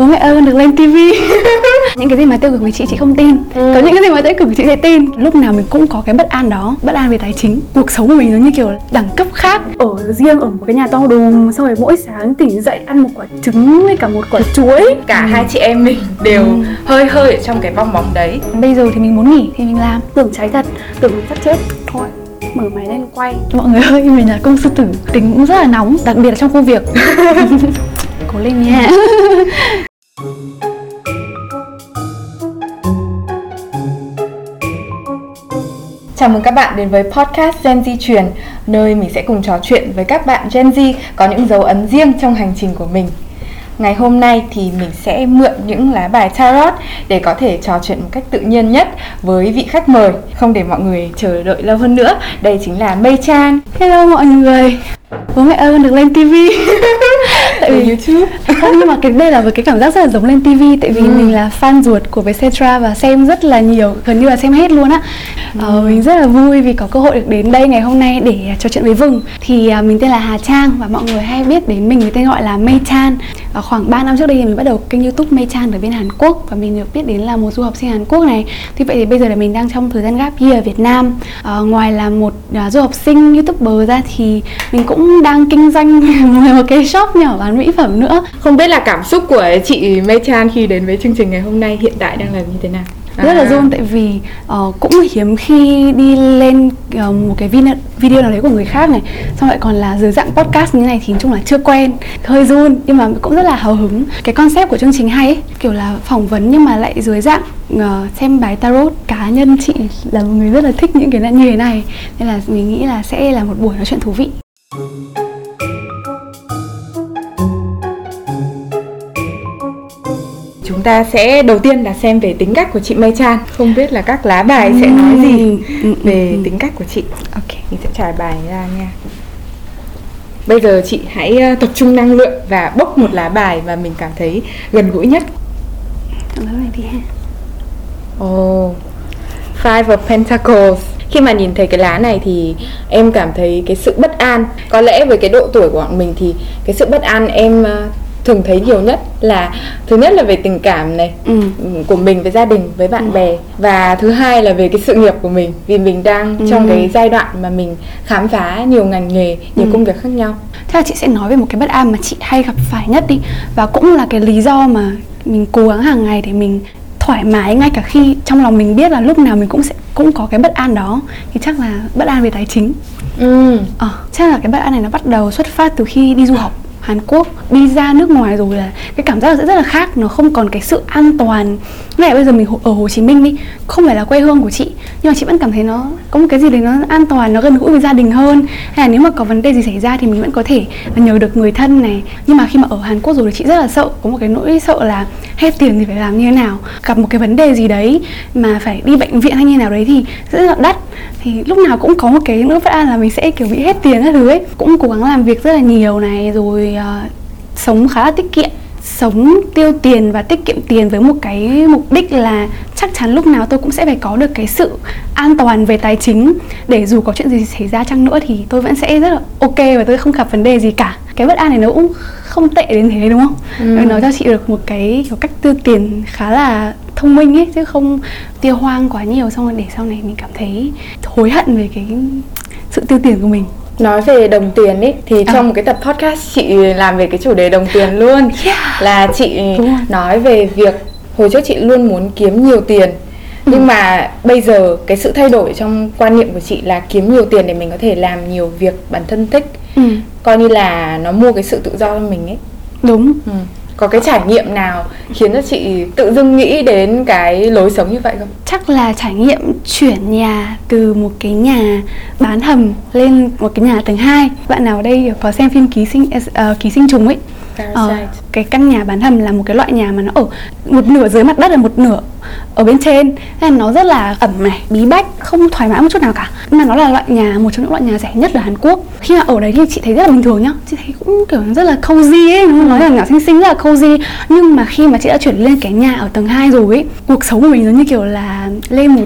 bố mẹ ơi con được lên tivi những cái gì mà tiêu cực với chị chị không tin. Ừ. có những cái gì mà tiêu cực chị sẽ tin. Lúc nào mình cũng có cái bất an đó. Bất an về tài chính. Cuộc sống của mình giống như kiểu đẳng cấp khác. Ở riêng ở một cái nhà to đùng xong rồi mỗi sáng tỉnh dậy ăn một quả trứng với cả một quả chuối. Cả ừ. hai chị em mình đều ừ. hơi hơi ở trong cái bong bóng đấy. Bây giờ thì mình muốn nghỉ thì mình làm. Tưởng cháy thật tưởng mình sắp chết. Thôi mở máy lên quay. Mọi người ơi mình là công sư tử. Tính cũng rất là nóng đặc biệt là trong công việc. Cố lên nha Chào mừng các bạn đến với podcast Gen Z truyền, nơi mình sẽ cùng trò chuyện với các bạn Gen Z có những dấu ấn riêng trong hành trình của mình. Ngày hôm nay thì mình sẽ mượn những lá bài tarot để có thể trò chuyện một cách tự nhiên nhất với vị khách mời. Không để mọi người chờ đợi lâu hơn nữa, đây chính là Mei Chan. Hello mọi người bố mẹ ơi con được lên tivi tại vì youtube không nhưng mà cái đây là một cái cảm giác rất là giống lên tivi tại vì ừ. mình là fan ruột của Vietcetera và xem rất là nhiều gần như là xem hết luôn á ừ. ờ, mình rất là vui vì có cơ hội được đến đây ngày hôm nay để trò chuyện với Vừng thì uh, mình tên là Hà Trang và mọi người hay biết đến mình với tên gọi là Mei Chan Ờ, khoảng 3 năm trước đây thì mình bắt đầu kênh youtube Mei Chan ở bên Hàn Quốc và mình được biết đến là một du học sinh Hàn Quốc này. Thì vậy thì bây giờ là mình đang trong thời gian gap year ở Việt Nam. À, ngoài là một à, du học sinh youtuber ra thì mình cũng đang kinh doanh một cái shop nhỏ bán mỹ phẩm nữa. Không biết là cảm xúc của chị Mei Chan khi đến với chương trình ngày hôm nay hiện tại đang là như thế nào rất là run tại vì uh, cũng hiếm khi đi lên uh, một cái video, video nào đấy của người khác này xong lại còn là dưới dạng podcast như này thì chung là chưa quen. Hơi run nhưng mà cũng rất là hào hứng. Cái concept của chương trình hay ấy, kiểu là phỏng vấn nhưng mà lại dưới dạng uh, xem bài tarot cá nhân. Chị là một người rất là thích những cái như thế này nên là mình nghĩ là sẽ là một buổi nói chuyện thú vị chúng ta sẽ đầu tiên là xem về tính cách của chị Mây Chan. Không biết là các lá bài sẽ nói gì về tính cách của chị. Ok mình sẽ trải bài ra nha. Bây giờ chị hãy ờ, tập trung năng lượng và bốc một lá bài mà mình cảm thấy gần gũi nhất. Lá này đi ha. Oh five of pentacles. Khi mà nhìn thấy cái lá này thì em cảm thấy cái sự bất an. Có lẽ với cái độ tuổi của bọn mình thì cái sự bất an em ờ, thường thấy nhiều nhất là thứ nhất là về tình cảm này ừ. của mình với gia đình với bạn ừ. bè và thứ hai là về cái sự nghiệp của mình vì mình đang ừ. trong cái giai đoạn mà mình khám phá nhiều ngành nghề nhiều ừ. công việc khác nhau thế là chị sẽ nói về một cái bất an mà chị hay gặp phải nhất đi và cũng là cái lý do mà mình cố gắng hàng ngày để mình thoải mái ngay cả khi trong lòng mình biết là lúc nào mình cũng sẽ cũng có cái bất an đó thì chắc là bất an về tài chính ừ. ờ, chắc là cái bất an này nó bắt đầu xuất phát từ khi đi du học Hàn Quốc, đi ra nước ngoài rồi là cái cảm giác sẽ rất là khác, nó không còn cái sự an toàn. Ngay bây giờ mình ở Hồ Chí Minh đi không phải là quê hương của chị, nhưng mà chị vẫn cảm thấy nó, có một cái gì đấy nó an toàn, nó gần gũi với gia đình hơn. Hay là nếu mà có vấn đề gì xảy ra thì mình vẫn có thể nhờ được người thân này. Nhưng mà khi mà ở Hàn Quốc rồi thì chị rất là sợ, có một cái nỗi sợ là hết tiền thì phải làm như thế nào? Gặp một cái vấn đề gì đấy mà phải đi bệnh viện hay như nào đấy thì rất là đắt thì lúc nào cũng có một cái nỗi bất an là mình sẽ kiểu bị hết tiền các thứ ấy. Cũng cố gắng làm việc rất là nhiều này rồi uh, sống khá là tiết kiệm sống tiêu tiền và tiết kiệm tiền với một cái mục đích là chắc chắn lúc nào tôi cũng sẽ phải có được cái sự an toàn về tài chính. Để dù có chuyện gì xảy ra chăng nữa thì tôi vẫn sẽ rất là ok và tôi không gặp vấn đề gì cả. Cái bất an này nó cũng không tệ đến thế đúng không? Ừ. nó cho chị được một cái kiểu cách tiêu tiền khá là thông minh ấy chứ không tiêu hoang quá nhiều. Xong rồi để sau này mình cảm thấy hối hận về cái sự tiêu tiền của mình nói về đồng tiền ấy thì à. trong một cái tập podcast chị làm về cái chủ đề đồng tiền luôn yeah. là chị nói về việc hồi trước chị luôn muốn kiếm nhiều tiền ừ. nhưng mà bây giờ cái sự thay đổi trong quan niệm của chị là kiếm nhiều tiền để mình có thể làm nhiều việc bản thân thích ừ. coi như là nó mua cái sự tự do cho mình ấy đúng ừ có cái trải nghiệm nào khiến cho chị tự dưng nghĩ đến cái lối sống như vậy không? Chắc là trải nghiệm chuyển nhà từ một cái nhà bán hầm lên một cái nhà tầng 2 Bạn nào ở đây có xem phim ký sinh uh, ký sinh trùng ấy Ờ, cái căn nhà bán hầm là một cái loại nhà mà nó ở một nửa dưới mặt đất là một nửa ở bên trên. Nên nó rất là ẩm này bí bách không thoải mái một chút nào cả. Mà nó là loại nhà một trong những loại nhà rẻ nhất ở Hàn Quốc. Khi mà ở đấy thì chị thấy rất là bình thường nhá. Chị thấy cũng kiểu rất là cozy ấy nó nói là nhỏ xinh xinh rất là cozy. Nhưng mà khi mà chị đã chuyển lên cái nhà ở tầng 2 rồi ấy cuộc sống của mình giống như kiểu là lên một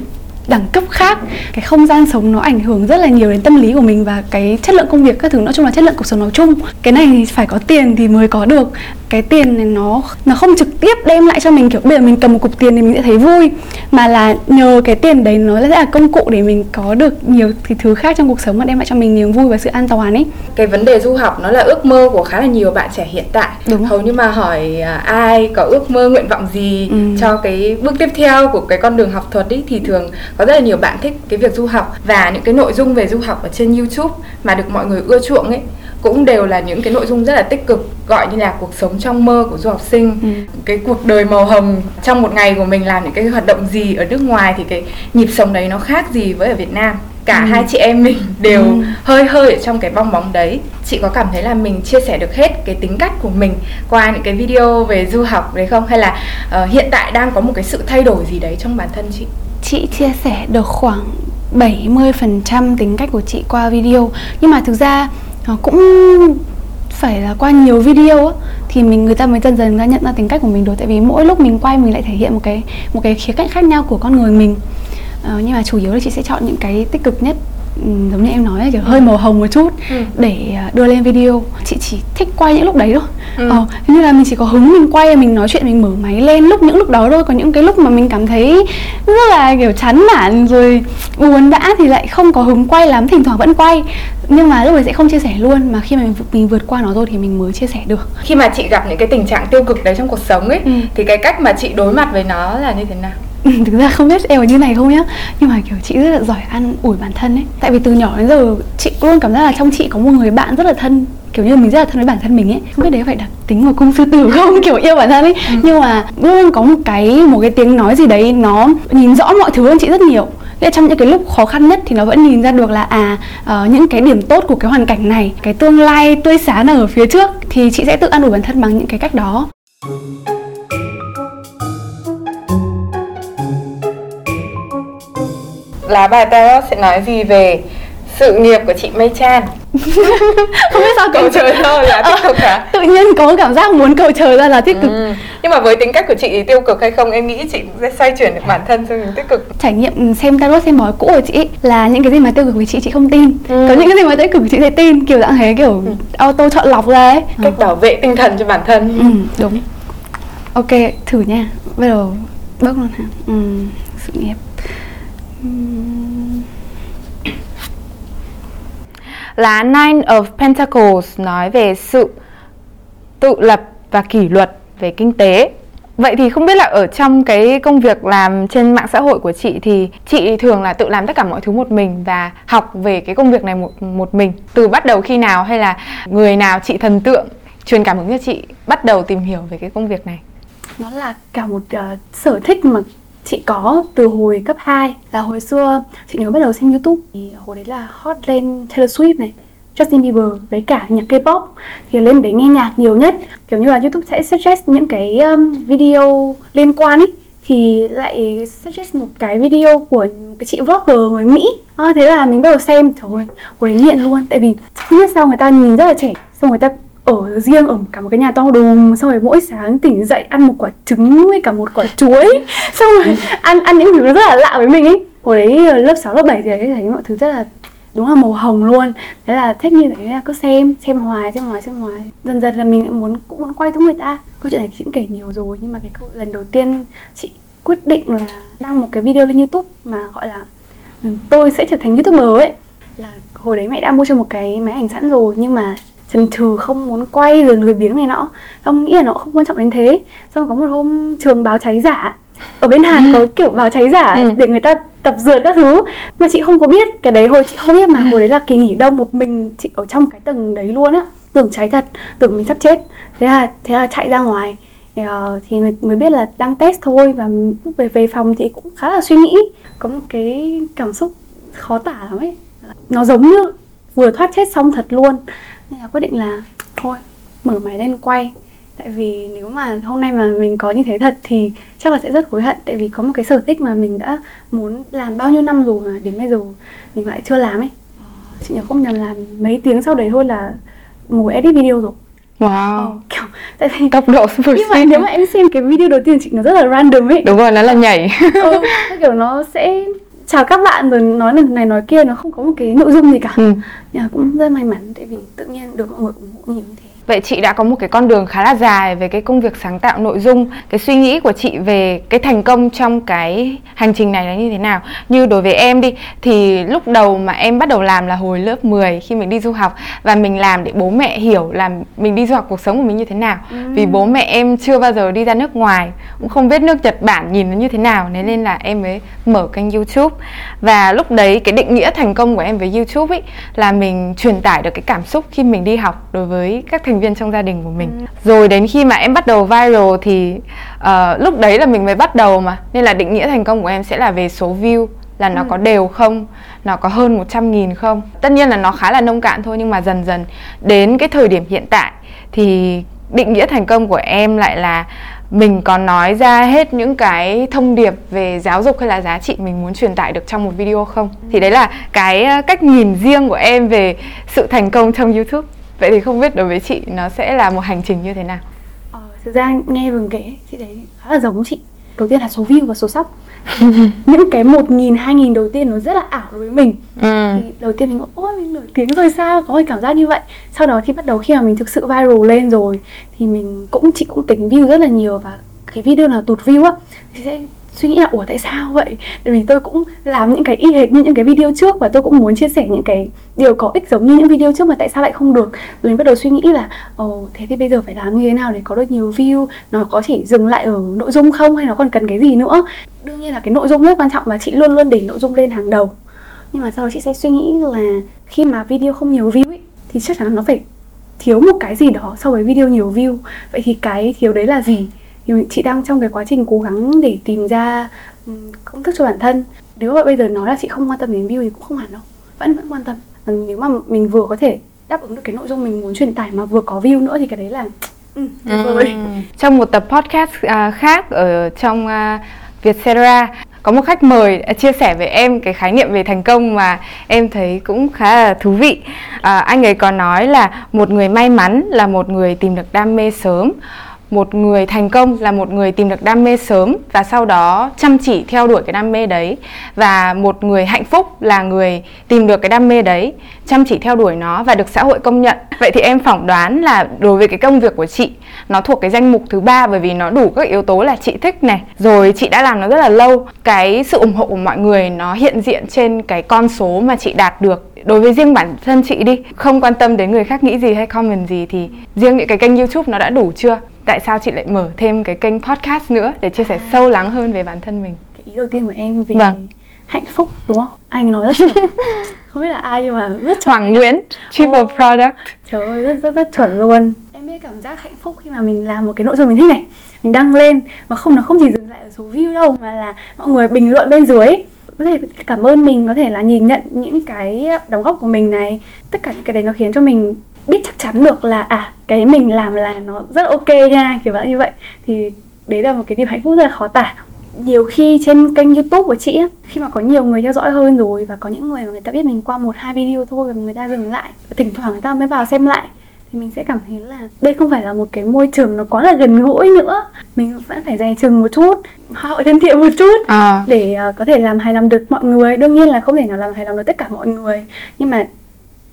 đẳng cấp khác, cái không gian sống nó ảnh hưởng rất là nhiều đến tâm lý của mình và cái chất lượng công việc các thứ, nói chung là chất lượng cuộc sống nói chung. Cái này thì phải có tiền thì mới có được. Cái tiền này nó nó không trực tiếp đem lại cho mình, kiểu bây giờ mình cầm một cục tiền thì mình sẽ thấy vui mà là nhờ cái tiền đấy nó sẽ là công cụ để mình có được nhiều thứ khác trong cuộc sống mà đem lại cho mình niềm vui và sự an toàn ấy cái vấn đề du học nó là ước mơ của khá là nhiều bạn trẻ hiện tại Đúng. hầu như mà hỏi à, ai có ước mơ nguyện vọng gì Ừ. cho cái bước tiếp theo của cái con đường học thuật ấy thì thường có rất là nhiều bạn thích cái việc du học và những cái nội dung về du học ở trên YouTube mà được mọi người ưa chuộng ấy cũng đều là những cái nội dung rất là tích cực gọi như là cuộc sống trong mơ của du học sinh Ừ. cái cuộc đời màu hồng trong một ngày của mình làm những cái hoạt động gì ở nước ngoài thì cái nhịp sống đấy nó khác gì với ở Việt Nam cả Ừ. hai chị em mình đều Ừ. hơi hơi ở trong cái bong bóng đấy chị có cảm thấy là mình chia sẻ được hết cái tính cách của mình qua những cái video về du học đấy không hay là ờ, hiện tại đang có một cái sự thay đổi gì đấy trong bản thân chị chị chia sẻ được khoảng 70% tính cách của chị qua video nhưng mà thực ra nó cũng phải là qua nhiều video á thì mình người ta mới dần dần ra nhận ra tính cách của mình được tại vì mỗi lúc mình quay mình lại thể hiện một cái một cái khía cạnh khác nhau của con người mình. Ờ, nhưng mà chủ yếu là chị sẽ chọn những cái tích cực nhất giống như em nói là kiểu hơi màu hồng một chút Ừ. để à, đưa lên video. Chị chỉ thích quay những lúc đấy thôi. Ừ. ờ, như là mình chỉ có hứng mình quay mình nói chuyện mình mở máy lên lúc những lúc đó thôi. Còn những cái lúc mà mình cảm thấy rất là kiểu chán nản rồi buồn đã thì lại không có hứng quay lắm. Thỉnh thoảng vẫn quay nhưng mà lúc đấy sẽ không chia sẻ luôn. Mà khi mà mình, mình vượt qua nó rồi thì mình mới chia sẻ được. Khi mà chị gặp những cái tình trạng tiêu cực đấy trong cuộc sống ấy Ừ. thì cái cách mà chị đối mặt với nó là như thế nào thực ra không biết em có như này không nhá. Nhưng mà kiểu chị rất là giỏi ăn ủi bản thân ấy. Tại vì từ nhỏ đến giờ chị luôn cảm giác là trong chị có một người bạn rất là thân kiểu như mình rất là thân với bản thân mình ấy. Không biết đấy phải đặc tính của cung sư tử không? Kiểu yêu bản thân ấy. Nhưng mà luôn có một cái một cái tiếng nói gì đấy nó nhìn rõ mọi thứ hơn chị rất nhiều. Nghĩa là trong những cái lúc khó khăn nhất thì nó vẫn nhìn ra được là à ờ, những cái điểm tốt của cái hoàn cảnh này cái tương lai tươi sáng ở phía trước thì chị sẽ tự an ủi bản thân bằng những cái cách đó lá bài tarot sẽ nói gì về sự nghiệp của chị Mây Chan? Không biết sao cầu trời thôi là tích cực hả? Tự nhiên có cảm giác muốn cầu trời ra là tích cực. Ừ. Nhưng mà với tính cách của chị thì tiêu cực hay không em nghĩ chị cũng sẽ xoay chuyển được bản thân sang hướng tích cực. trải nghiệm xem tarot xem bói cũ của chị ấy, là những cái gì mà tiêu cực với chị chị không tin. Ừ. có những cái gì mà tiêu cực chị sẽ tin kiểu dạng thế kiểu auto chọn lọc ra ấy. Cách bảo vệ tinh thần cho bản thân. ừ, đúng. Ok thử nha. Bắt đầu bước luôn hả? Ừ, sự nghiệp Lá Nine of Pentacles nói về sự tự lập và kỷ luật về kinh tế. Vậy thì không biết là ở trong cái công việc làm trên mạng xã hội của chị thì chị thường là tự làm tất cả mọi thứ một mình và học về cái công việc này một một mình. Từ bắt đầu khi nào hay là người nào chị thần tượng truyền cảm hứng cho chị bắt đầu tìm hiểu về cái công việc này? nó là cả một uh, sở thích mà chị có từ hồi cấp 2 là hồi xưa chị nhớ bắt đầu xem youtube. Thì hồi đấy là hot lên Taylor Swift này Justin Bieber với cả nhạc K-pop. Thì lên để nghe nhạc nhiều nhất. Kiểu như là YouTube sẽ suggest những cái um, video liên quan ấy thì lại suggest một cái video của cái chị vlogger người Mỹ. À, thế là mình bắt đầu xem. Trời ơi hồi đấy nghiện luôn. Tại vì không biết sao người ta nhìn rất là trẻ xong người ta ở riêng ở cả một cái nhà to đùng xong rồi mỗi sáng tỉnh dậy ăn một quả trứng với cả một quả chuối. Xong rồi ăn ăn những thứ rất là lạ với mình ấy. Hồi đấy ờ, lớp 6, lớp 7 thì ấy, thấy mọi thứ rất là đúng là màu hồng luôn. Thế là thích như thế là cứ xem xem hoài xem hoài xem hoài. Dần dần là mình muốn cũng muốn quay giống người ta. Câu chuyện này chị cũng kể nhiều rồi nhưng mà cái câu lần đầu tiên chị quyết định là đăng một cái video lên youtube mà gọi là ừ, tôi sẽ trở thành youtuber ấy. Là hồi đấy mẹ đã mua cho một cái máy ảnh sẵn rồi nhưng mà chần chừ không muốn quay rồi lười biếng này nọ. Xong nghĩ là nó không quan trọng đến thế. Xong có một hôm trường báo cháy giả ở bên Hàn có kiểu báo cháy giả Ừ. để người ta tập dượt các thứ mà chị không có biết. Cái đấy hồi chị không biết mà hồi đấy là kỳ nghỉ đông một mình chị ở trong cái tầng đấy luôn á. Tưởng cháy thật tưởng mình sắp chết. Thế là thế là chạy ra ngoài. Thì, ờ, thì mới, mới biết là đang test thôi và lúc về về phòng thì cũng khá là suy nghĩ. Có một cái cảm xúc khó tả lắm ấy. Nó giống như vừa thoát chết xong thật luôn nên là quyết định là thôi mở máy lên quay. Tại vì nếu mà hôm nay mà mình có như thế thật thì chắc là sẽ rất hối hận. Tại vì có một cái sở thích mà mình đã muốn làm bao nhiêu năm rồi mà đến bây giờ mình lại chưa làm ấy. Chị nhớ không nhầm là mấy tiếng sau đấy thôi là ngồi edit video rồi. Wow. Ờ, kiểu tại vì Tốc độ super nhưng mà nếu mà em xem cái video đầu tiên chị nó rất là random ấy. Đúng rồi, nó là nhảy. ừ, kiểu nó sẽ chào các bạn rồi nói này nói kia nó không có một cái nội dung gì cả Ừ. nhưng cũng rất may mắn tại vì tự nhiên được mọi người ủng hộ nhiều như thế Vậy chị đã có một cái con đường khá là dài về cái công việc sáng tạo nội dung Cái suy nghĩ của chị về cái thành công trong cái hành trình này là như thế nào? Như đối với em đi Thì lúc đầu mà em bắt đầu làm là hồi lớp 10 khi mình đi du học Và mình làm để bố mẹ hiểu là mình đi du học cuộc sống của mình như thế nào. Vì bố mẹ em chưa bao giờ đi ra nước ngoài Cũng không biết nước Nhật Bản nhìn nó như thế nào Thế nên là em mới mở kênh youtube. Và lúc đấy cái định nghĩa thành công của em với youtube ấy Là mình truyền tải được cái cảm xúc khi mình đi học đối với các thành viên trong gia đình của mình. Rồi đến khi mà em bắt đầu viral thì ờ, lúc đấy là mình mới bắt đầu mà. Nên là định nghĩa thành công của em sẽ là về số view là nó có đều không nó có hơn 100 nghìn không. Tất nhiên là nó khá là nông cạn thôi nhưng mà dần dần đến cái thời điểm hiện tại thì định nghĩa thành công của em lại là mình có nói ra hết những cái thông điệp về giáo dục hay là giá trị mình muốn truyền tải được trong một video không? Thì đấy là cái ờ, cách nhìn riêng của em về sự thành công trong youtube vậy thì không biết đối với chị nó sẽ là một hành trình như thế nào? Ờ, thực ra nghe vừng kể chị thấy khá là giống chị. Đầu tiên là số view và số sub những cái một nghìn hai nghìn đầu tiên nó rất là ảo đối với mình. Ừ. thì đầu tiên mình nghĩ ôi mình nổi tiếng rồi sao? Có cái cảm giác như vậy? Sau đó thì bắt đầu khi mà mình thực sự viral lên rồi thì mình cũng chị cũng tính view rất là nhiều và cái video nào tụt view á thì sẽ suy nghĩ là ủa tại sao vậy? Tại vì tôi cũng làm những cái y hệt như những cái video trước và tôi cũng muốn chia sẻ những cái điều có ích giống như những video trước mà tại sao lại không được. Rồi mình bắt đầu suy nghĩ là ồ thế thì bây giờ phải làm như thế nào để có được nhiều view? Nó có chỉ dừng lại ở nội dung không hay nó còn cần cái gì nữa? Đương nhiên là cái nội dung rất quan trọng và chị luôn luôn để nội dung lên hàng đầu. Nhưng mà sau đó chị sẽ suy nghĩ là khi mà video không nhiều view ấy, thì chắc chắn là nó phải thiếu một cái gì đó so với video nhiều view. Vậy thì cái thiếu đấy là gì? Thì chị đang trong cái quá trình cố gắng để tìm ra công thức cho bản thân. Nếu mà bây giờ nói là chị không quan tâm đến view thì cũng không hẳn đâu. Vẫn vẫn quan tâm. Nếu mà mình vừa có thể đáp ứng được cái nội dung mình muốn truyền tải mà vừa có view nữa thì cái đấy là ừ, tuyệt vời. Trong một tập podcast à, khác ở trong à, Vietcetera có một khách mời đã chia sẻ với em cái khái niệm về thành công mà em thấy cũng khá là thú vị. À, anh ấy có nói là một người may mắn là một người tìm được đam mê sớm một người thành công là một người tìm được đam mê sớm và sau đó chăm chỉ theo đuổi cái đam mê đấy. Và một người hạnh phúc là người tìm được cái đam mê đấy, chăm chỉ theo đuổi nó và được xã hội công nhận. Vậy thì em phỏng đoán là đối với cái công việc của chị, nó thuộc cái danh mục thứ ba bởi vì nó đủ các yếu tố là chị thích này. Rồi chị đã làm nó rất là lâu. Cái sự ủng hộ của mọi người nó hiện diện trên cái con số mà chị đạt được. Đối với riêng bản thân chị đi, không quan tâm đến người khác nghĩ gì hay comment gì thì riêng những cái kênh youtube nó đã đủ chưa? Tại sao chị lại mở thêm cái kênh podcast nữa để chia sẻ sâu lắng hơn về bản thân mình? Cái ý đầu tiên của em về Vâng. hạnh phúc đúng không? Anh nói rất chuẩn. Không biết là ai nhưng mà rất chuẩn. Hoàng Nguyễn Triple Ồ. Product. Trời ơi, rất, rất, rất chuẩn luôn. Em biết cảm giác hạnh phúc khi mà mình làm một cái nội dung mình thích này. Mình đăng lên Mà không nó không chỉ dừng lại ở số view đâu Mà là mọi người bình luận bên dưới. Có thể cảm ơn mình, có thể là nhìn nhận những cái đóng góp của mình này. Tất cả những cái đấy nó khiến cho mình biết chắc chắn được là À, cái mình làm là nó rất ok nha Kiểu vậy như vậy. Thì đấy là một cái niềm hạnh phúc rất là khó tả. Nhiều khi trên kênh youtube của chị á khi mà có nhiều người theo dõi hơn rồi và có những người mà người ta biết mình qua một hai video thôi và người ta dừng lại và thỉnh thoảng người ta mới vào xem lại thì mình sẽ cảm thấy là đây không phải là một cái môi trường nó quá là gần gũi nữa. Mình vẫn phải dè chừng một chút họ thân thiện một chút à, để ờ, có thể làm hài lòng được mọi người. Đương nhiên là không thể nào làm hài lòng được tất cả mọi người. Nhưng mà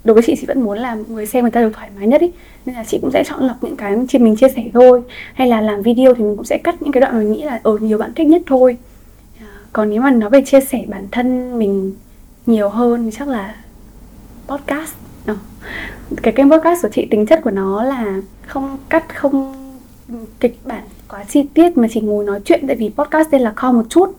đối với chị chị vẫn muốn là người xem người ta được thoải mái nhất ý. Nên là chị cũng sẽ chọn lọc những cái chị mình chia sẻ thôi. Hay là làm video thì mình cũng sẽ cắt những cái đoạn mình nghĩ là ở nhiều bạn thích nhất thôi. À, còn nếu mà nói về chia sẻ bản thân mình nhiều hơn thì chắc là podcast. Ờ. cái kênh podcast của chị tính chất của nó là không cắt không kịch bản quá chi tiết mà chỉ ngồi nói chuyện. Tại vì podcast đây là kho một chút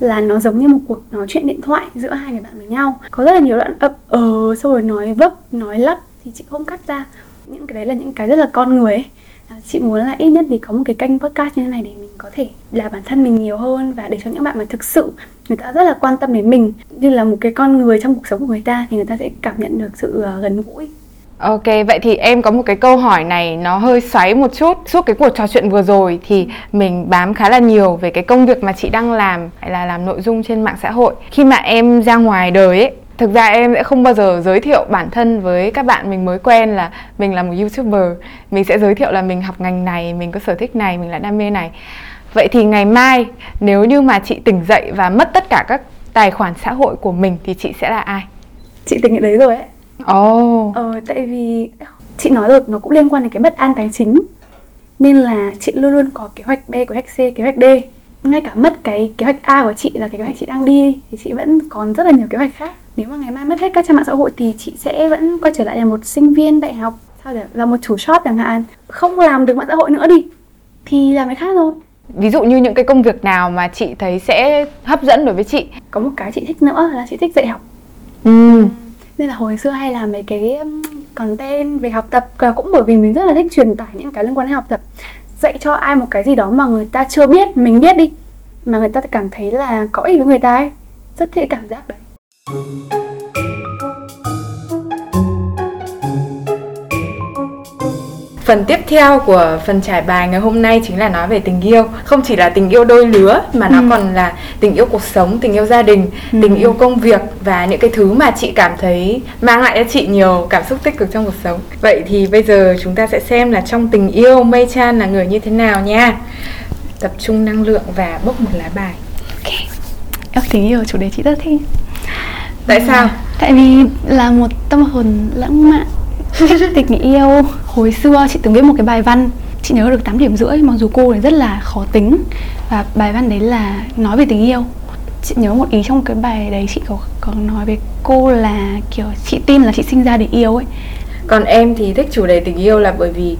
là nó giống như một cuộc nói chuyện điện thoại giữa hai người bạn với nhau. Có rất là nhiều đoạn ấp ờ xong rồi nói vấp, nói lắp, thì chị không cắt ra. Những cái đấy là những cái rất là con người ấy. À, chị muốn là ít nhất thì có một cái kênh podcast như thế này để mình có thể là bản thân mình nhiều hơn và để cho những bạn mà thực sự người ta rất là quan tâm đến mình. Như là một cái con người trong cuộc sống của người ta thì người ta sẽ cảm nhận được sự ờ, gần gũi. Ok, vậy thì em có một cái câu hỏi này nó hơi xoáy một chút. Suốt cái cuộc trò chuyện vừa rồi thì mình bám khá là nhiều về cái công việc mà chị đang làm Hay là làm nội dung trên mạng xã hội. Khi mà em ra ngoài đời ấy Thực ra em sẽ không bao giờ giới thiệu bản thân với các bạn mình mới quen là mình là một youtuber. Mình sẽ giới thiệu là mình học ngành này, mình có sở thích này, mình là đam mê này. Vậy thì ngày mai nếu như mà chị tỉnh dậy và mất tất cả các tài khoản xã hội của mình thì chị sẽ là ai? Chị tỉnh dậy đấy rồi ấy ồ. Oh. ờ tại vì chị nói rồi nó cũng liên quan đến cái bất an tài chính. Nên là chị luôn luôn có kế hoạch B kế hoạch C kế hoạch D. Ngay cả mất cái kế hoạch A của chị là cái kế hoạch chị đang đi thì chị vẫn còn rất là nhiều kế hoạch khác. Nếu mà ngày mai mất hết các trang mạng xã hội thì chị sẽ vẫn quay trở lại là một sinh viên đại học sao để là một chủ shop chẳng hạn. Không làm được mạng xã hội nữa đi thì làm cái khác thôi ví dụ như những cái công việc nào mà chị thấy sẽ hấp dẫn đối với chị? Có một cái chị thích nữa là chị thích dạy học. Ừ nên là hồi xưa hay làm mấy cái content về học tập cũng bởi vì mình rất là thích truyền tải những cái liên quan đến học tập. Dạy cho ai một cái gì đó mà người ta chưa biết, mình biết đi, mà người ta cảm thấy là có ích với người ta ấy. Rất thích cảm giác đấy. Phần tiếp theo của phần trải bài ngày hôm nay chính là nói về tình yêu. Không chỉ là tình yêu đôi lứa mà nó ừ. còn là tình yêu cuộc sống, tình yêu gia đình, ừ. tình yêu công việc Và những cái thứ mà chị cảm thấy mang lại cho chị nhiều cảm xúc tích cực trong cuộc sống. Vậy thì bây giờ chúng ta sẽ xem là trong tình yêu Mei Chan là người như thế nào nha. Tập trung năng lượng và bốc một lá bài. Ok. Em tình yêu chủ đề chị rất thích. Tại sao? Tại vì là một tâm hồn lãng mạn tình yêu. Hồi xưa chị từng viết một cái bài văn, chị nhớ được 8 điểm rưỡi, mặc dù cô này rất là khó tính. Và bài văn đấy là nói về tình yêu. Chị nhớ một ý trong cái bài đấy chị có có nói với cô là, kiểu, chị tin là chị sinh ra để yêu ấy. Còn em thì thích chủ đề tình yêu là bởi vì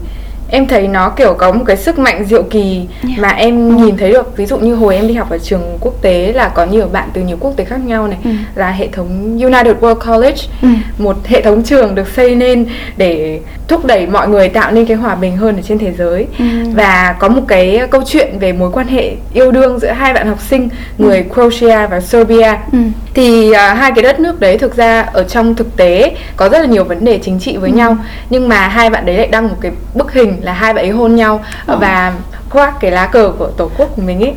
em thấy nó kiểu có một cái sức mạnh diệu kỳ yeah. mà em ừ. nhìn thấy được ví dụ như hồi em đi học ở trường quốc tế là có nhiều bạn từ nhiều quốc tế khác nhau này ừ. là hệ thống United World College ừ. một hệ thống trường được xây nên để thúc đẩy mọi người tạo nên cái hòa bình hơn ở trên thế giới ừ. và có một cái câu chuyện về mối quan hệ yêu đương giữa hai bạn học sinh người ừ. Croatia và Serbia ừ. thì uh, hai cái đất nước đấy thực ra ở trong thực tế có rất là nhiều vấn đề chính trị với ừ. nhau nhưng mà hai bạn đấy lại đăng một cái bức hình là hai bạn ấy hôn nhau ừ. và khoác cái lá cờ của tổ quốc của mình ấy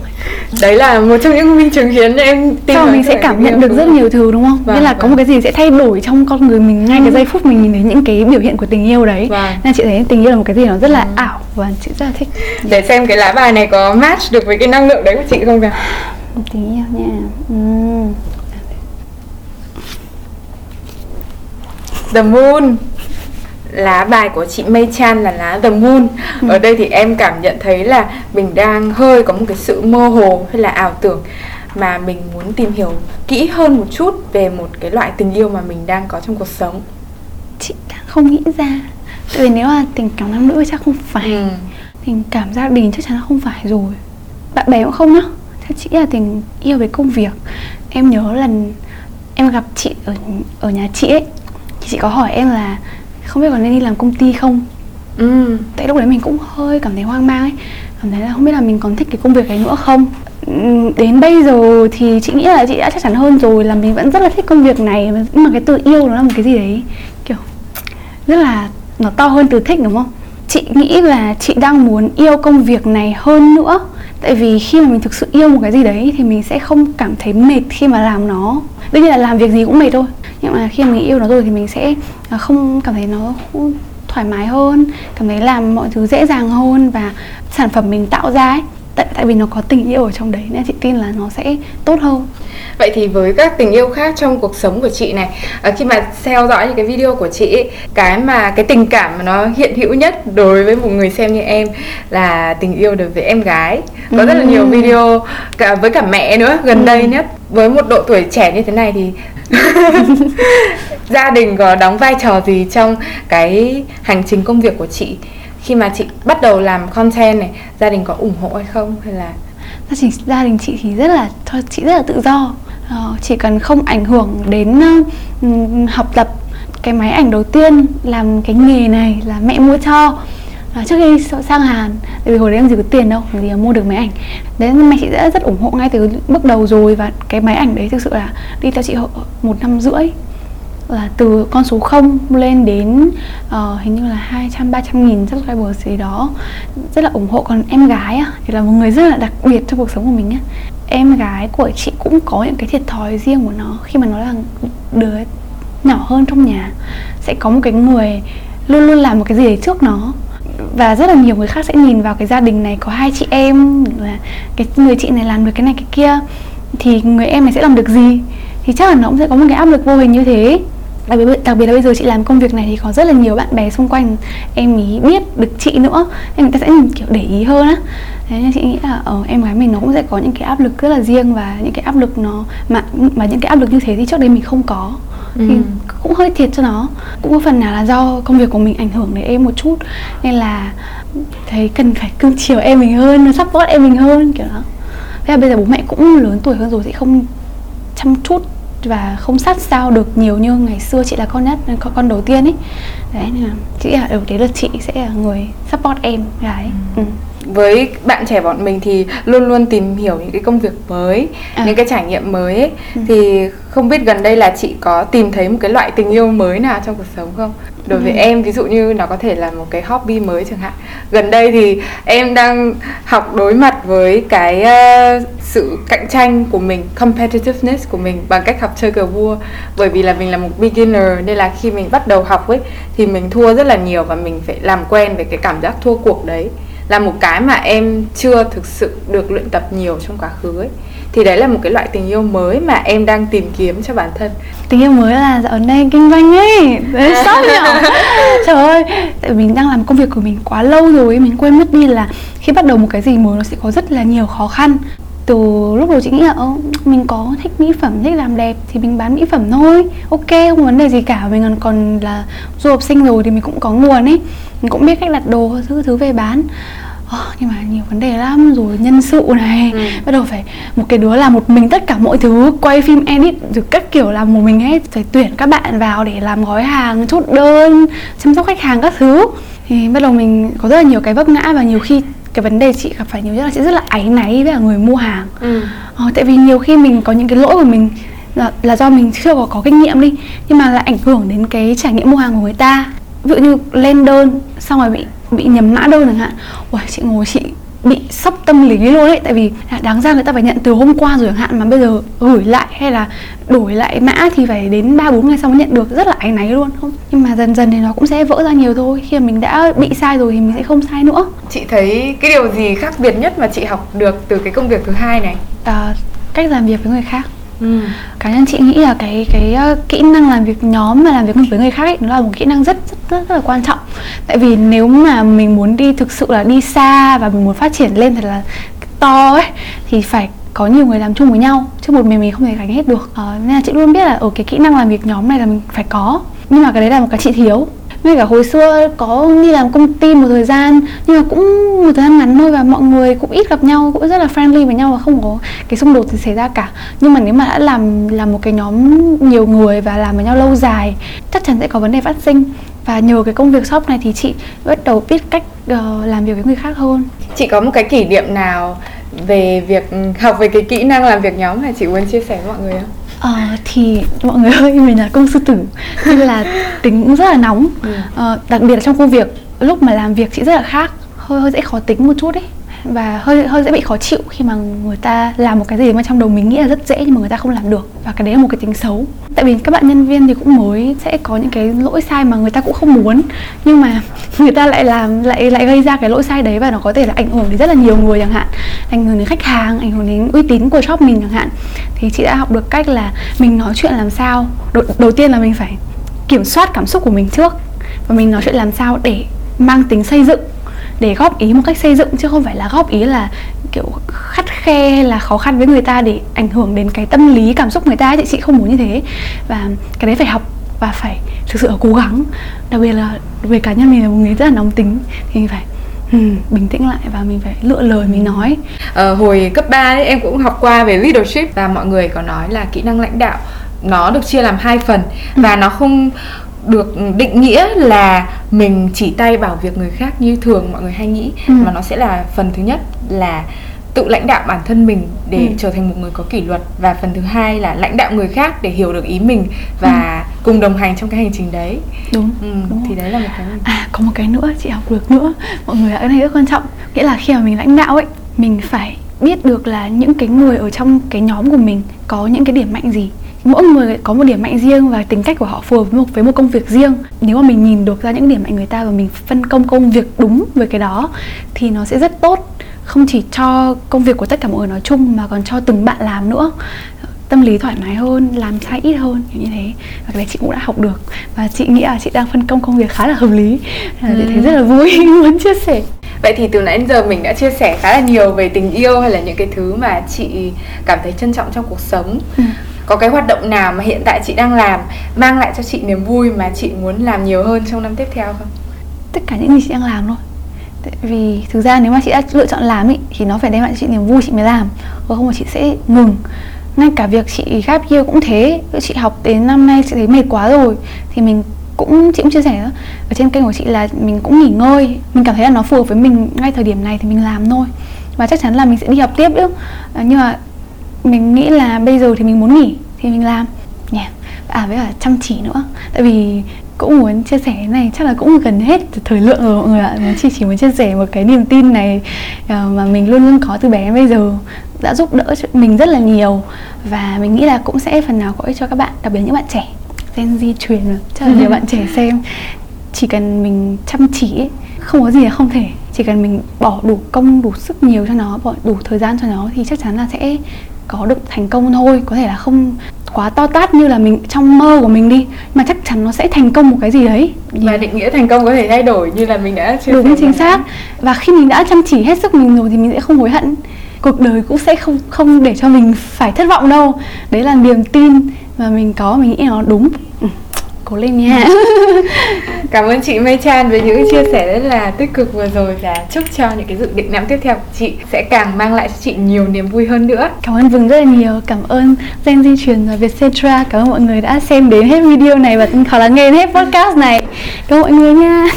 đấy là một trong những minh chứng khiến em tin Sau mình sẽ cảm nhận được rất nhiều thứ đúng không vâng, nên là vâng. có một cái gì sẽ thay đổi trong con người mình ngay ừ. cái giây phút mình nhìn thấy những cái biểu hiện của tình yêu đấy vâng. nên chị thấy tình yêu là một cái gì nó rất là ừ. ảo và chị rất là thích để xem cái lá bài này có match được với cái năng lượng đấy của chị không nào tình yêu nha ừ. The Moon lá bài của chị Mei Chan là lá The Moon. Ừ. ở đây thì em cảm nhận thấy là mình đang hơi có một cái sự mơ hồ hay là ảo tưởng mà mình muốn tìm hiểu kỹ hơn một chút về một cái loại tình yêu mà mình đang có trong cuộc sống. Chị đang không nghĩ ra. Tại vì nếu là tình cảm nam nữ chắc không phải. Ừ. tình cảm gia đình chắc chắn là không phải rồi. Bạn bè cũng không nhá. Theo chị là tình yêu về công việc. Em nhớ lần em gặp chị ở ở nhà chị ấy thì chị có hỏi em là không biết còn nên đi làm công ty không? Ừ. tại lúc đấy mình cũng hơi cảm thấy hoang mang ấy. Cảm thấy là không biết là mình còn thích cái công việc ấy nữa không? Ừ, đến bây giờ thì chị nghĩ là chị đã chắc chắn hơn rồi là mình vẫn rất là thích công việc này. Nhưng mà cái từ yêu nó là một cái gì đấy kiểu rất là nó to hơn từ thích đúng không? Chị nghĩ là chị đang muốn yêu công việc này hơn nữa. Tại vì khi mà mình thực sự yêu một cái gì đấy thì mình sẽ không cảm thấy mệt khi mà làm nó đương nhiên là làm việc gì cũng mệt thôi. Nhưng mà khi mà mình yêu nó rồi thì mình sẽ à, không cảm thấy nó thoải mái hơn, cảm thấy làm mọi thứ dễ dàng hơn và sản phẩm mình tạo ra ấy tại tại vì nó có tình yêu ở trong đấy nên chị tin là nó sẽ tốt hơn vậy thì với các tình yêu khác trong cuộc sống của chị này à, khi mà theo dõi những cái video của chị cái mà cái tình cảm mà nó hiện hữu nhất đối với một người xem như em là tình yêu đối với em gái có ừ. rất là nhiều video cả với cả mẹ nữa gần ừ. đây nhất với một độ tuổi trẻ như thế này thì gia đình có đóng vai trò gì trong cái hành trình công việc của chị khi mà chị bắt đầu làm content này gia đình có ủng hộ hay không? Hay là gia đình gia đình chị thì rất là thôi chị rất là tự do. Ờ, chỉ cần không ảnh hưởng đến ờ, học tập cái máy ảnh đầu tiên làm cái nghề này là mẹ mua cho. À, trước khi sang Hàn tại vì hồi đấy em gì có tiền đâu thì mua được máy ảnh. Đấy mẹ chị đã rất ủng hộ ngay từ bước đầu rồi và cái máy ảnh đấy thực sự là đi theo chị một năm rưỡi là từ con số 0 lên đến uh, hình như là 200 300 nghìn subscriber gì đó. Rất là ủng hộ còn em gái á, thì là một người rất là đặc biệt trong cuộc sống của mình á. Em gái của chị cũng có những cái thiệt thòi riêng của nó. Khi mà nó là đứa nhỏ hơn trong nhà sẽ có một cái người luôn luôn làm một cái gì đấy trước nó. Và rất là nhiều người khác sẽ nhìn vào cái gia đình này có hai chị em là cái người chị này làm được cái này cái kia thì người em này sẽ làm được gì? Thì chắc là nó cũng sẽ có một cái áp lực vô hình như thế đặc biệt đặc biệt là bây giờ chị làm công việc này thì có rất là nhiều bạn bè xung quanh em ý biết được chị nữa. Nên người ta sẽ kiểu để ý hơn á. Thế nên chị nghĩ là ở ờ, em gái mình nó cũng sẽ có những cái áp lực rất là riêng và những cái áp lực nó mà mà những cái áp lực như thế thì trước đây mình không có. Ừ. thì cũng hơi thiệt cho nó. Cũng có phần nào là do công việc của mình ảnh hưởng đến em một chút. Nên là thấy cần phải cưng chiều em mình hơn support em mình hơn kiểu đó. Thế là bây giờ bố mẹ cũng lớn tuổi hơn rồi thì không chăm chút và không sát sao được nhiều như ngày xưa chị là con nhất con, con đầu tiên ấy. Đấy là chị đầu đấy là chị sẽ là người support em gái. Ừ. Ừ với bạn trẻ bọn mình thì luôn luôn tìm hiểu những cái công việc mới à. những cái trải nghiệm mới ấy. Ừ. thì không biết gần đây là chị có tìm thấy một cái loại tình yêu mới nào trong cuộc sống không đối với ừ. em ví dụ như nó có thể là một cái hobby mới chẳng hạn gần đây thì em đang học đối mặt với cái uh, sự cạnh tranh của mình competitiveness của mình bằng cách học chơi cờ vua bởi vì là mình là một beginner nên là khi mình bắt đầu học ấy thì mình thua rất là nhiều và mình phải làm quen với cái cảm giác thua cuộc đấy là một cái mà em chưa thực sự được luyện tập nhiều trong quá khứ ấy. Thì đấy là một cái loại tình yêu mới mà em đang tìm kiếm cho bản thân. Tình yêu mới là dạo này kinh doanh ấy. Đấy sốc nhở trời ơi tại mình đang làm công việc của mình quá lâu rồi mình quên mất đi là khi bắt đầu một cái gì mới nó sẽ có rất là nhiều khó khăn từ lúc đầu chị nghĩ là Ơ, mình có thích mỹ phẩm thích làm đẹp thì mình bán mỹ phẩm thôi. Ok không vấn đề gì cả mình còn còn là du học sinh rồi thì mình cũng có nguồn ấy. Mình cũng biết cách đặt đồ thứ thứ về bán. Oh, nhưng mà nhiều vấn đề lắm rồi nhân sự này. Ừ. bắt đầu phải một cái đứa làm một mình tất cả mọi thứ quay phim edit rồi các kiểu làm một mình hết phải tuyển các bạn vào để làm gói hàng chốt đơn chăm sóc khách hàng các thứ. Thì bắt đầu mình có rất là nhiều cái vấp ngã và nhiều khi cái vấn đề chị gặp phải nhiều nhất là chị rất là áy náy với cả người mua hàng. Ừ. ờ, tại vì nhiều khi mình có những cái lỗi của mình là, là do mình chưa có, có kinh nghiệm đi nhưng mà lại ảnh hưởng đến cái trải nghiệm mua hàng của người ta. Ví dụ như lên đơn xong rồi bị bị nhầm mã đơn chẳng hạn. Ui chị ngồi chị bị sốc tâm lý luôn ấy. Tại vì đáng ra người ta phải nhận từ hôm qua rồi chẳng hạn mà bây giờ gửi lại hay là đổi lại mã thì phải đến ba bốn ngày sau mới nhận được. Rất là áy náy luôn. Không nhưng mà dần dần thì nó cũng sẽ vỡ ra nhiều thôi. Khi mà mình đã bị sai rồi thì mình sẽ không sai nữa. Chị thấy cái điều gì khác biệt nhất mà chị học được từ cái công việc thứ hai này? À, cách làm việc với người khác Ừ. cá nhân chị nghĩ là cái cái uh, kỹ năng làm việc nhóm và làm việc với người khác ấy, nó là một kỹ năng rất rất rất, rất là quan trọng. Tại vì nếu mà mình muốn đi thực sự là đi xa và mình muốn phát triển lên thật là to ấy thì phải có nhiều người làm chung với nhau chứ một mình mình không thể gánh hết được. À, nên là chị luôn biết là ở cái kỹ năng làm việc nhóm này là mình phải có. Nhưng mà cái đấy là một cái chị thiếu ngay cả hồi xưa có đi làm công ty một thời gian nhưng mà cũng một thời gian ngắn thôi và mọi người cũng ít gặp nhau cũng rất là friendly với nhau và không có cái xung đột gì xảy ra cả. Nhưng mà nếu mà đã làm làm một cái nhóm nhiều người và làm với nhau lâu dài chắc chắn sẽ có vấn đề phát sinh. Và nhờ cái công việc shop này thì chị bắt đầu biết cách uh, làm việc với người khác hơn. Chị có một cái kỷ niệm nào về việc học về cái kỹ năng làm việc nhóm mà chị muốn chia sẻ với mọi người không? Ờ, thì mọi người ơi mình là công sư tử nên là tính cũng rất là nóng ừ. ờ, đặc biệt là trong công việc lúc mà làm việc chị rất là khác hơi hơi dễ khó tính một chút ấy và hơi hơi dễ bị khó chịu khi mà người ta làm một cái gì mà trong đầu mình nghĩ là rất dễ nhưng mà người ta không làm được. Và cái đấy là một cái tính xấu. Tại vì các bạn nhân viên thì cũng mới sẽ có những cái lỗi sai mà người ta cũng không muốn. Nhưng mà người ta lại làm lại lại gây ra cái lỗi sai đấy và nó có thể là ảnh hưởng đến rất là nhiều người chẳng hạn. Ảnh hưởng đến khách hàng ảnh hưởng đến uy tín của shop mình chẳng hạn. Thì chị đã học được cách là mình nói chuyện làm sao đầu, đầu tiên là mình phải kiểm soát cảm xúc của mình trước. Và mình nói chuyện làm sao để mang tính xây dựng để góp ý một cách xây dựng chứ không phải là góp ý là kiểu khắt khe hay là khó khăn với người ta để ảnh hưởng đến cái tâm lý cảm xúc người ta thì chị không muốn như thế. Và cái đấy phải học và phải thực sự cố gắng. Đặc biệt là về cá nhân mình là một người rất là nóng tính thì phải Ừ, bình tĩnh lại và mình phải lựa lời mình nói. Ờ, hồi cấp 3 ấy, em cũng học qua về leadership và mọi người có nói là kỹ năng lãnh đạo nó được chia làm hai phần ừ. và nó không được định nghĩa là mình chỉ tay bảo việc người khác như thường mọi người hay nghĩ ừ. mà nó sẽ là phần thứ nhất là tự lãnh đạo bản thân mình để ừ. trở thành một người có kỷ luật và phần thứ hai là lãnh đạo người khác để hiểu được ý mình và ừ. cùng đồng hành trong cái hành trình đấy đúng, ừ, đúng thì đấy là một cái à có một cái nữa chị học được nữa mọi người cái này rất quan trọng nghĩa là khi mà mình lãnh đạo ấy mình phải biết được là những cái người ở trong cái nhóm của mình có những cái điểm mạnh gì mỗi người có một điểm mạnh riêng và tính cách của họ phù hợp với một với một công việc riêng. Nếu mà mình nhìn được ra những điểm mạnh người ta và mình phân công công việc đúng với cái đó thì nó sẽ rất tốt. Không chỉ cho công việc của tất cả mọi người nói chung mà còn cho từng bạn làm nữa. Tâm lý thoải mái hơn làm sai ít hơn kiểu như thế. Và cái đấy chị cũng đã học được. Và chị nghĩ là chị đang phân công công việc khá là hợp lý. Là chị thấy Ừ. rất là vui muốn chia sẻ. Vậy thì từ nãy đến giờ mình đã chia sẻ khá là nhiều về tình yêu hay là những cái thứ mà chị cảm thấy trân trọng trong cuộc sống. Ừ. Có cái hoạt động nào mà hiện tại chị đang làm mang lại cho chị niềm vui mà chị muốn làm nhiều hơn trong năm tiếp theo không? tất cả những gì chị đang làm thôi. Tại vì thực ra nếu mà chị đã lựa chọn làm ý, thì nó phải đem lại cho chị niềm vui chị mới làm. Còn không là chị sẽ ngừng. Ngay cả việc chị gap year cũng thế. Chị học đến năm nay chị thấy mệt quá rồi thì mình cũng chị cũng chia sẻ đó. Ở trên kênh của chị là mình cũng nghỉ ngơi. Mình cảm thấy là nó phù hợp với mình ngay thời điểm này thì mình làm thôi. Và chắc chắn là mình sẽ đi học tiếp chứ. À, nhưng mà mình nghĩ là bây giờ thì mình muốn nghỉ thì mình làm. Yeah. à với cả chăm chỉ nữa. Tại vì cũng muốn chia sẻ cái này chắc là cũng gần hết thời lượng rồi mọi người ạ. Muốn chị chỉ muốn chia sẻ một cái niềm tin này ờ, mà mình luôn luôn có từ bé đến bây giờ đã giúp đỡ mình rất là nhiều. Và mình nghĩ là cũng sẽ phần nào có ích cho các bạn đặc biệt những bạn trẻ Gen Z truyền chắc là nhiều bạn trẻ xem. Chỉ cần mình chăm chỉ ấy, không có gì là không thể. Chỉ cần mình bỏ đủ công đủ sức nhiều cho nó bỏ đủ thời gian cho nó thì chắc chắn là sẽ có được thành công thôi có thể là không quá to tát như là mình trong mơ của mình đi mà chắc chắn nó sẽ thành công một cái gì đấy. Và định nghĩa thành công có thể thay đổi như là mình đã chia đúng chính xác. Và khi mình đã chăm chỉ hết sức mình rồi thì mình sẽ không hối hận. Cuộc đời cũng sẽ không không để cho mình phải thất vọng đâu. Đấy là niềm tin mà mình có mình nghĩ nó đúng. Cố lên nha. Cảm ơn chị Mây Chan với những chia sẻ rất là tích cực vừa rồi và chúc cho những cái dự định năm tiếp theo của chị sẽ càng mang lại cho chị nhiều niềm vui hơn nữa. cảm ơn Vừng rất là nhiều cảm ơn Gen Di truyền và Vietcetera. Cảm ơn mọi người đã xem đến hết video này và hoặc là nghe đến hết podcast này. Cảm ơn mọi người nha